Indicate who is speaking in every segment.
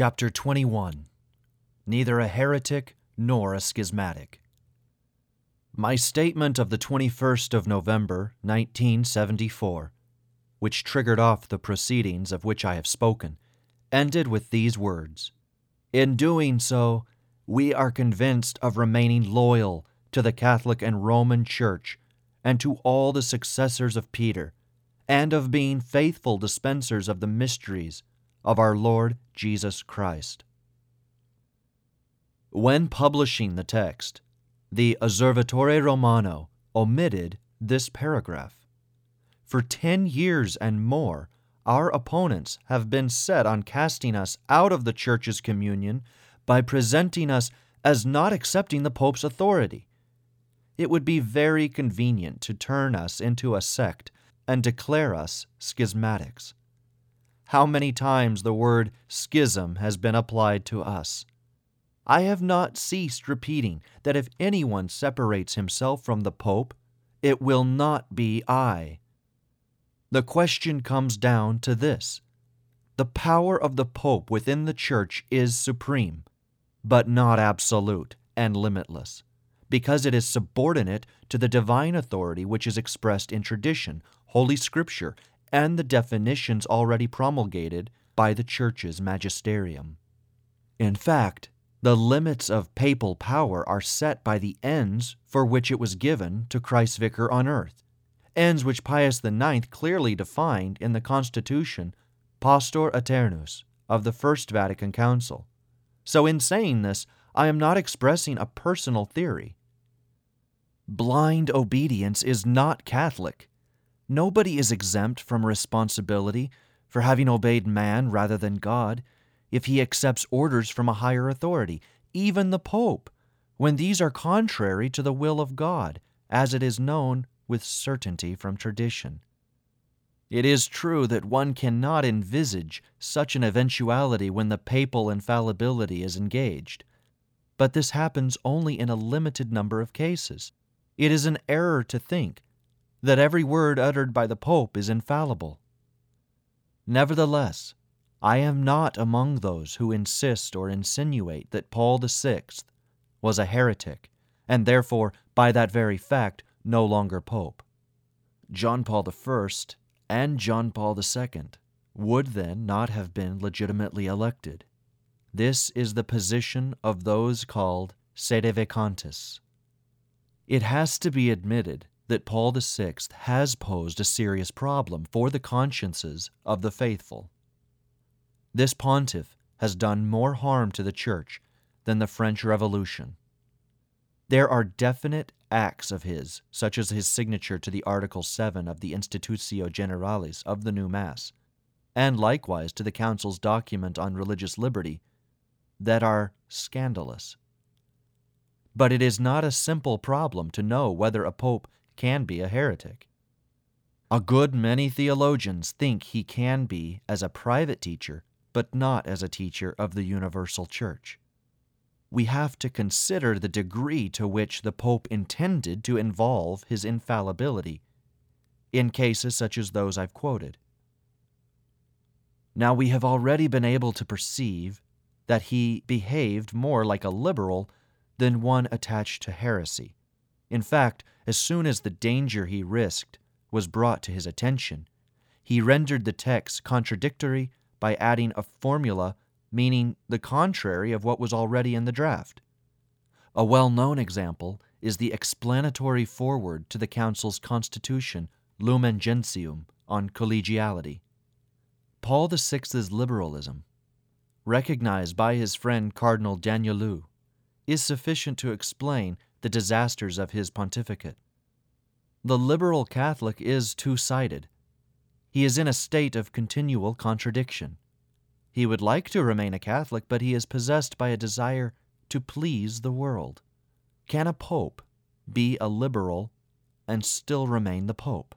Speaker 1: Chapter 21 Neither a heretic nor a schismatic. My statement of the 21st of November, 1974, which triggered off the proceedings of which I have spoken, ended with these words In doing so, we are convinced of remaining loyal to the Catholic and Roman Church and to all the successors of Peter, and of being faithful dispensers of the mysteries of our Lord Jesus Christ. When publishing the text, the Osservatore Romano omitted this paragraph. For ten years and more, our opponents have been set on casting us out of the Church's communion by presenting us as not accepting the Pope's authority. It would be very convenient to turn us into a sect and declare us schismatics how many times the word schism has been applied to us. I have not ceased repeating that if anyone separates himself from the Pope, it will not be I. The question comes down to this the power of the Pope within the Church is supreme, but not absolute and limitless, because it is subordinate to the divine authority which is expressed in tradition, Holy Scripture, and the definitions already promulgated by the Church's magisterium. In fact, the limits of papal power are set by the ends for which it was given to Christ's vicar on earth, ends which Pius IX clearly defined in the Constitution Pastor Aeternus of the First Vatican Council. So, in saying this, I am not expressing a personal theory. Blind obedience is not Catholic. Nobody is exempt from responsibility for having obeyed man rather than God if he accepts orders from a higher authority, even the Pope, when these are contrary to the will of God, as it is known with certainty from tradition. It is true that one cannot envisage such an eventuality when the papal infallibility is engaged, but this happens only in a limited number of cases. It is an error to think that every word uttered by the Pope is infallible. Nevertheless, I am not among those who insist or insinuate that Paul VI was a heretic, and therefore, by that very fact, no longer Pope. John Paul I and John Paul II would then not have been legitimately elected. This is the position of those called sedevacantists. It has to be admitted that Paul VI has posed a serious problem for the consciences of the faithful. This pontiff has done more harm to the Church than the French Revolution. There are definite acts of his, such as his signature to the Article 7 of the Institutio Generalis of the new Mass, and likewise to the Council's document on religious liberty, that are scandalous. But it is not a simple problem to know whether a pope can be a heretic. A good many theologians think he can be as a private teacher, but not as a teacher of the universal church. We have to consider the degree to which the Pope intended to involve his infallibility in cases such as those I've quoted. Now, we have already been able to perceive that he behaved more like a liberal than one attached to heresy. In fact, as soon as the danger he risked was brought to his attention, he rendered the text contradictory by adding a formula meaning the contrary of what was already in the draft. A well known example is the explanatory foreword to the Council's Constitution, Lumen Gentium, on collegiality. Paul VI's liberalism, recognized by his friend Cardinal Danielou, is sufficient to explain the disasters of his pontificate. The liberal Catholic is two sided. He is in a state of continual contradiction. He would like to remain a Catholic, but he is possessed by a desire to please the world. Can a pope be a liberal and still remain the pope?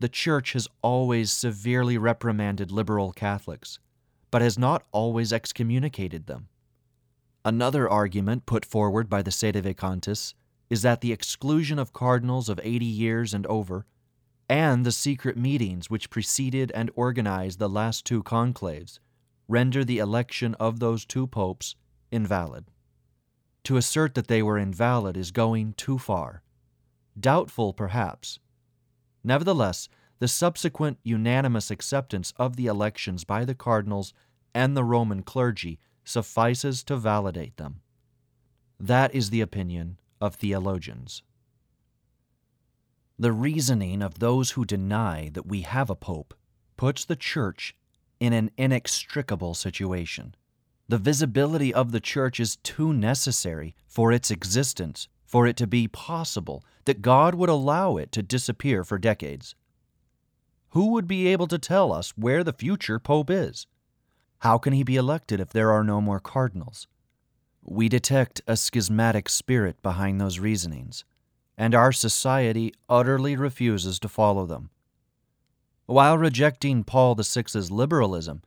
Speaker 1: The Church has always severely reprimanded liberal Catholics, but has not always excommunicated them. Another argument put forward by the Sedevacantists is that the exclusion of cardinals of 80 years and over, and the secret meetings which preceded and organized the last two conclaves, render the election of those two popes invalid. To assert that they were invalid is going too far. Doubtful, perhaps. Nevertheless, the subsequent unanimous acceptance of the elections by the cardinals and the Roman clergy suffices to validate them. That is the opinion of theologians. The reasoning of those who deny that we have a pope puts the church in an inextricable situation. The visibility of the church is too necessary for its existence for it to be possible that God would allow it to disappear for decades. Who would be able to tell us where the future pope is? How can he be elected if there are no more cardinals? We detect a schismatic spirit behind those reasonings, and our society utterly refuses to follow them. While rejecting Paul VI's liberalism,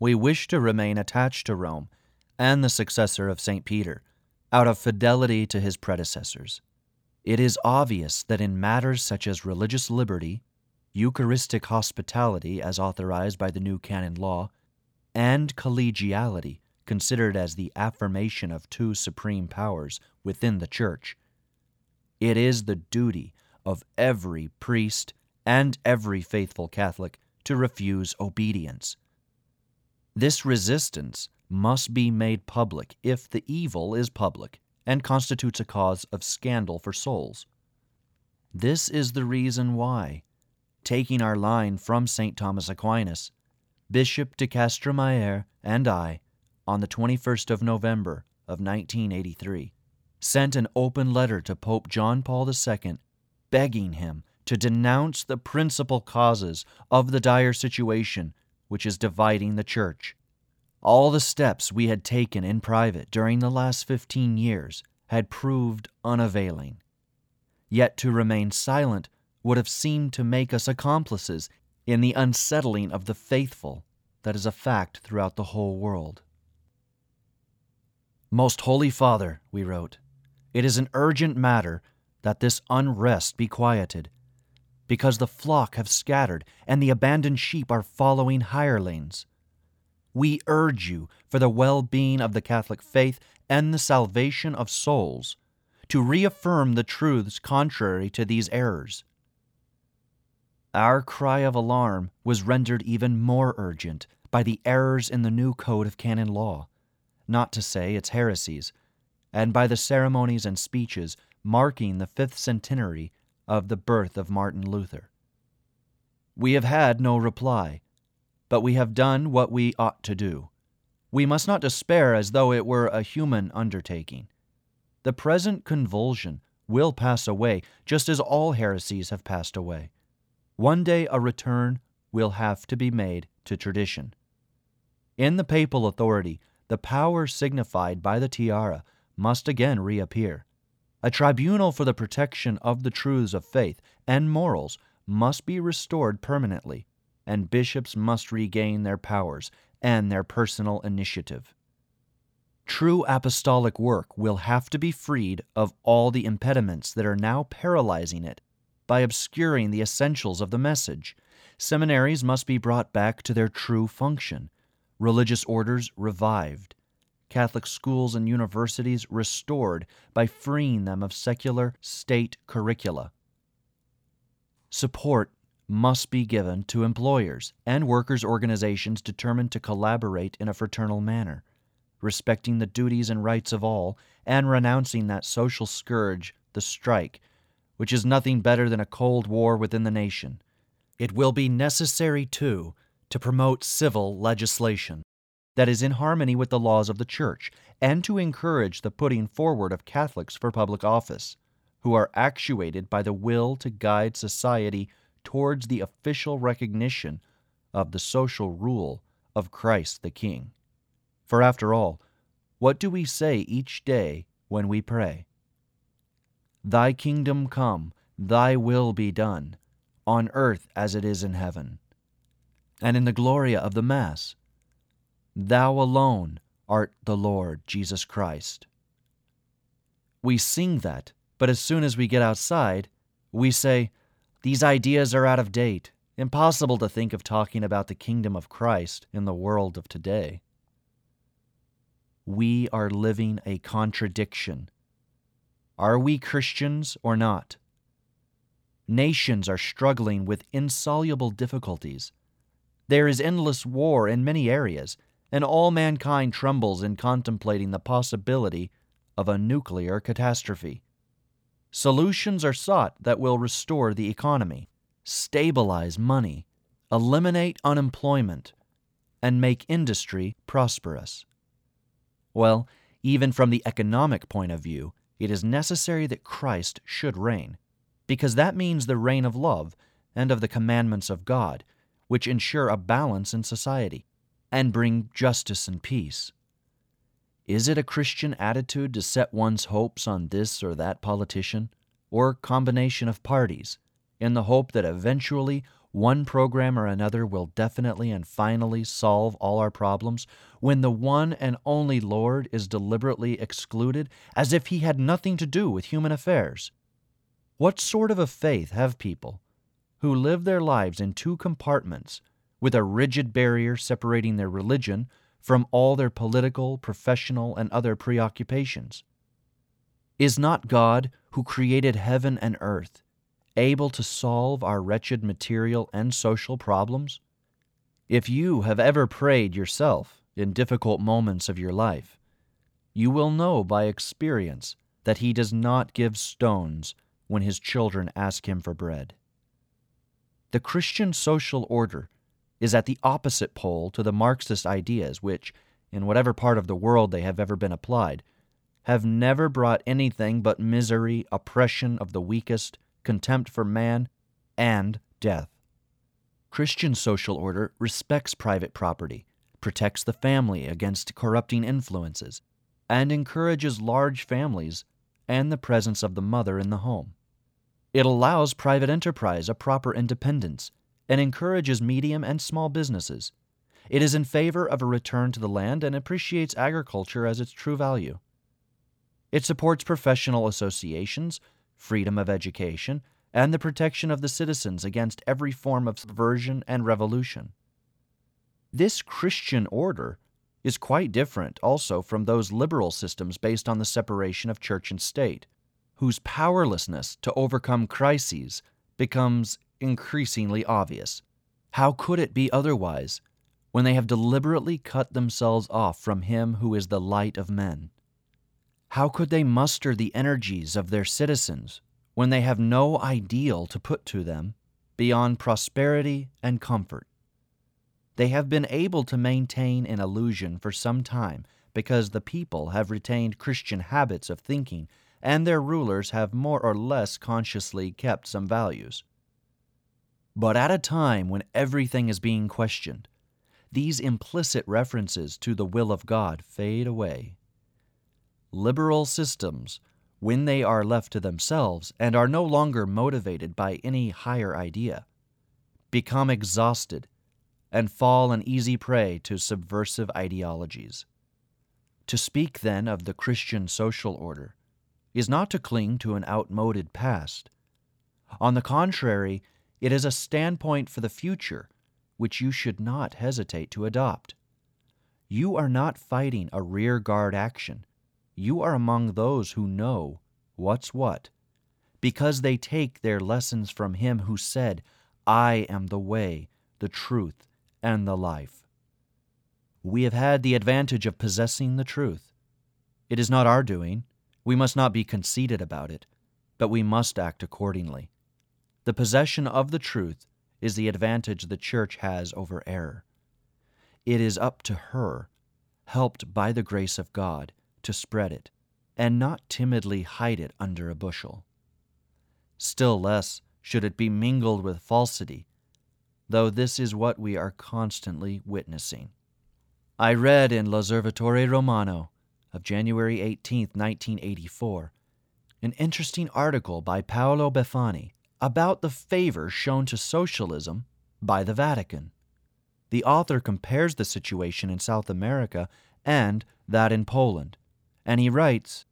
Speaker 1: we wish to remain attached to Rome and the successor of St. Peter, out of fidelity to his predecessors. It is obvious that in matters such as religious liberty, Eucharistic hospitality as authorized by the new canon law, and collegiality, considered as the affirmation of two supreme powers within the Church. It is the duty of every priest and every faithful Catholic to refuse obedience. This resistance must be made public if the evil is public and constitutes a cause of scandal for souls. This is the reason why, taking our line from St. Thomas Aquinas, Bishop de Castro and I, on the 21st of November of 1983, sent an open letter to Pope John Paul II begging him to denounce the principal causes of the dire situation which is dividing the Church. All the steps we had taken in private during the last 15 years had proved unavailing. Yet to remain silent would have seemed to make us accomplices in the unsettling of the faithful that is a fact throughout the whole world. Most Holy Father, we wrote, it is an urgent matter that this unrest be quieted, because the flock have scattered and the abandoned sheep are following hirelings. We urge you, for the well being of the Catholic faith and the salvation of souls, to reaffirm the truths contrary to these errors. Our cry of alarm was rendered even more urgent by the errors in the new code of canon law, not to say its heresies, and by the ceremonies and speeches marking the fifth centenary of the birth of Martin Luther. We have had no reply, but we have done what we ought to do. We must not despair as though it were a human undertaking. The present convulsion will pass away, just as all heresies have passed away. One day a return will have to be made to tradition. In the papal authority, the power signified by the tiara must again reappear. A tribunal for the protection of the truths of faith and morals must be restored permanently, and bishops must regain their powers and their personal initiative. True apostolic work will have to be freed of all the impediments that are now paralyzing it by obscuring the essentials of the message. Seminaries must be brought back to their true function, religious orders revived, Catholic schools and universities restored by freeing them of secular state curricula. Support must be given to employers and workers' organizations determined to collaborate in a fraternal manner, respecting the duties and rights of all and renouncing that social scourge, the strike, which is nothing better than a cold war within the nation. It will be necessary, too, to promote civil legislation that is in harmony with the laws of the Church and to encourage the putting forward of Catholics for public office, who are actuated by the will to guide society towards the official recognition of the social rule of Christ the King. For after all, what do we say each day when we pray? Thy kingdom come, thy will be done, on earth as it is in heaven. And in the Gloria of the Mass, Thou alone art the Lord Jesus Christ. We sing that, but as soon as we get outside, we say, These ideas are out of date. impossible to think of talking about the kingdom of Christ in the world of today. We are living a contradiction. Are we Christians or not? Nations are struggling with insoluble difficulties. There is endless war in many areas, and all mankind trembles in contemplating the possibility of a nuclear catastrophe. Solutions are sought that will restore the economy, stabilize money, eliminate unemployment, and make industry prosperous. Well, even from the economic point of view, it is necessary that Christ should reign, because that means the reign of love and of the commandments of God, which ensure a balance in society and bring justice and peace. Is it a Christian attitude to set one's hopes on this or that politician, or combination of parties, in the hope that eventually one program or another will definitely and finally solve all our problems, when the one and only Lord is deliberately excluded as if he had nothing to do with human affairs? What sort of a faith have people who live their lives in two compartments with a rigid barrier separating their religion from all their political, professional, and other preoccupations? Is not God, who created heaven and earth, able to solve our wretched material and social problems? If you have ever prayed yourself in difficult moments of your life, you will know by experience that He does not give stones when His children ask Him for bread. The Christian social order is at the opposite pole to the Marxist ideas which, in whatever part of the world they have ever been applied, have never brought anything but misery, oppression of the weakest, contempt for man, and death. Christian social order respects private property, protects the family against corrupting influences, and encourages large families and the presence of the mother in the home. It allows private enterprise a proper independence and encourages medium and small businesses. It is in favor of a return to the land and appreciates agriculture as its true value. It supports professional associations, freedom of education, and the protection of the citizens against every form of subversion and revolution. This Christian order is quite different also from those liberal systems based on the separation of church and state, whose powerlessness to overcome crises becomes increasingly obvious. How could it be otherwise when they have deliberately cut themselves off from Him who is the light of men? How could they muster the energies of their citizens when they have no ideal to put to them beyond prosperity and comfort? They have been able to maintain an illusion for some time because the people have retained Christian habits of thinking and their rulers have more or less consciously kept some values. But at a time when everything is being questioned, these implicit references to the will of God fade away. Liberal systems, when they are left to themselves and are no longer motivated by any higher idea, become exhausted and fall an easy prey to subversive ideologies. To speak then of the Christian social order is not to cling to an outmoded past. On the contrary, it is a standpoint for the future which you should not hesitate to adopt. You are not fighting a rear guard action. You are among those who know what's what, because they take their lessons from Him who said, I am the way, the truth, and the life. We have had the advantage of possessing the truth. It is not our doing. We must not be conceited about it, but we must act accordingly. The possession of the truth is the advantage the church has over error. It is up to her, helped by the grace of God, to spread it, and not timidly hide it under a bushel. Still less should it be mingled with falsity, though this is what we are constantly witnessing. I read in L'Osservatore Romano of January 18, 1984, an interesting article by Paolo Befani about the favor shown to socialism by the Vatican. The author compares the situation in South America and that in Poland, and he writes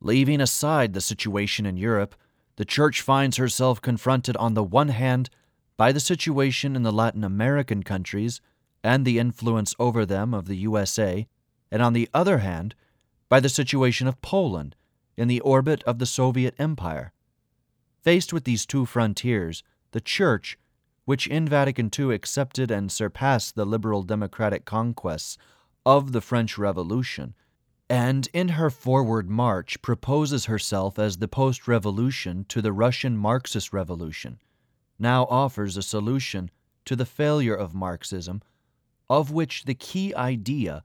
Speaker 1: Leaving aside the situation in Europe, the Church finds herself confronted on the one hand by the situation in the Latin American countries and the influence over them of the USA, and on the other hand, by the situation of Poland in the orbit of the Soviet Empire. Faced with these two frontiers, the Church, which in Vatican II accepted and surpassed the liberal democratic conquests of the French Revolution, and in her forward march proposes herself as the post revolution to the Russian Marxist revolution, now offers a solution to the failure of Marxism, of which the key idea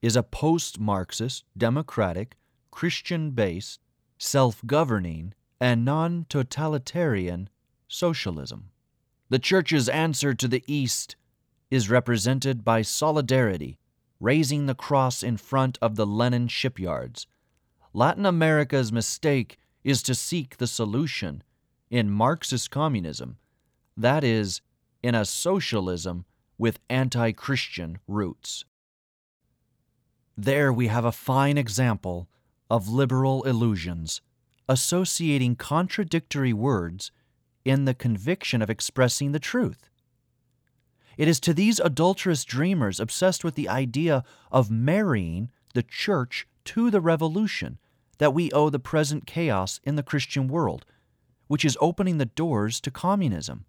Speaker 1: is a post Marxist, democratic, Christian based, self governing, and non totalitarian socialism. The Church's answer to the East is represented by solidarity raising the cross in front of the Lenin shipyards. Latin America's mistake is to seek the solution in Marxist communism, that is, in a socialism with anti Christian roots. There we have a fine example of liberal illusions, associating contradictory words in the conviction of expressing the truth. It is to these adulterous dreamers obsessed with the idea of marrying the church to the revolution that we owe the present chaos in the Christian world, which is opening the doors to communism.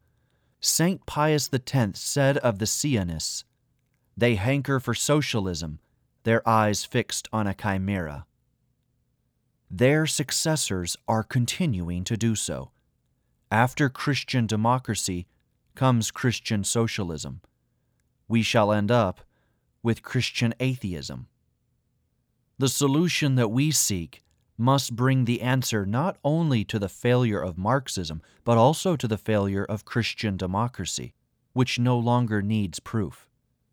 Speaker 1: St. Pius X said of the Sillonists, They hanker for socialism, their eyes fixed on a chimera. Their successors are continuing to do so. After Christian democracy, comes Christian socialism. We shall end up with Christian atheism. The solution that we seek must bring the answer not only to the failure of Marxism, but also to the failure of Christian democracy, which no longer needs proof.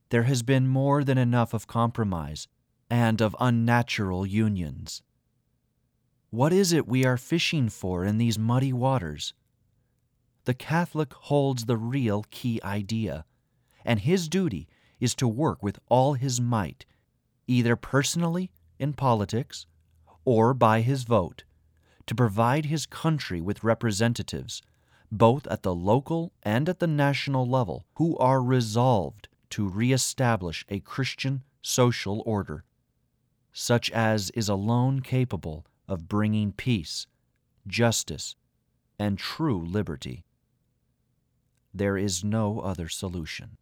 Speaker 1: There has been more than enough of compromise and of unnatural unions. What is it we are fishing for in these muddy waters? The Catholic holds the real key idea, and his duty is to work with all his might, either personally in politics or by his vote, to provide his country with representatives, both at the local and at the national level, who are resolved to reestablish a Christian social order, such as is alone capable of bringing peace, justice, and true liberty there is no other solution.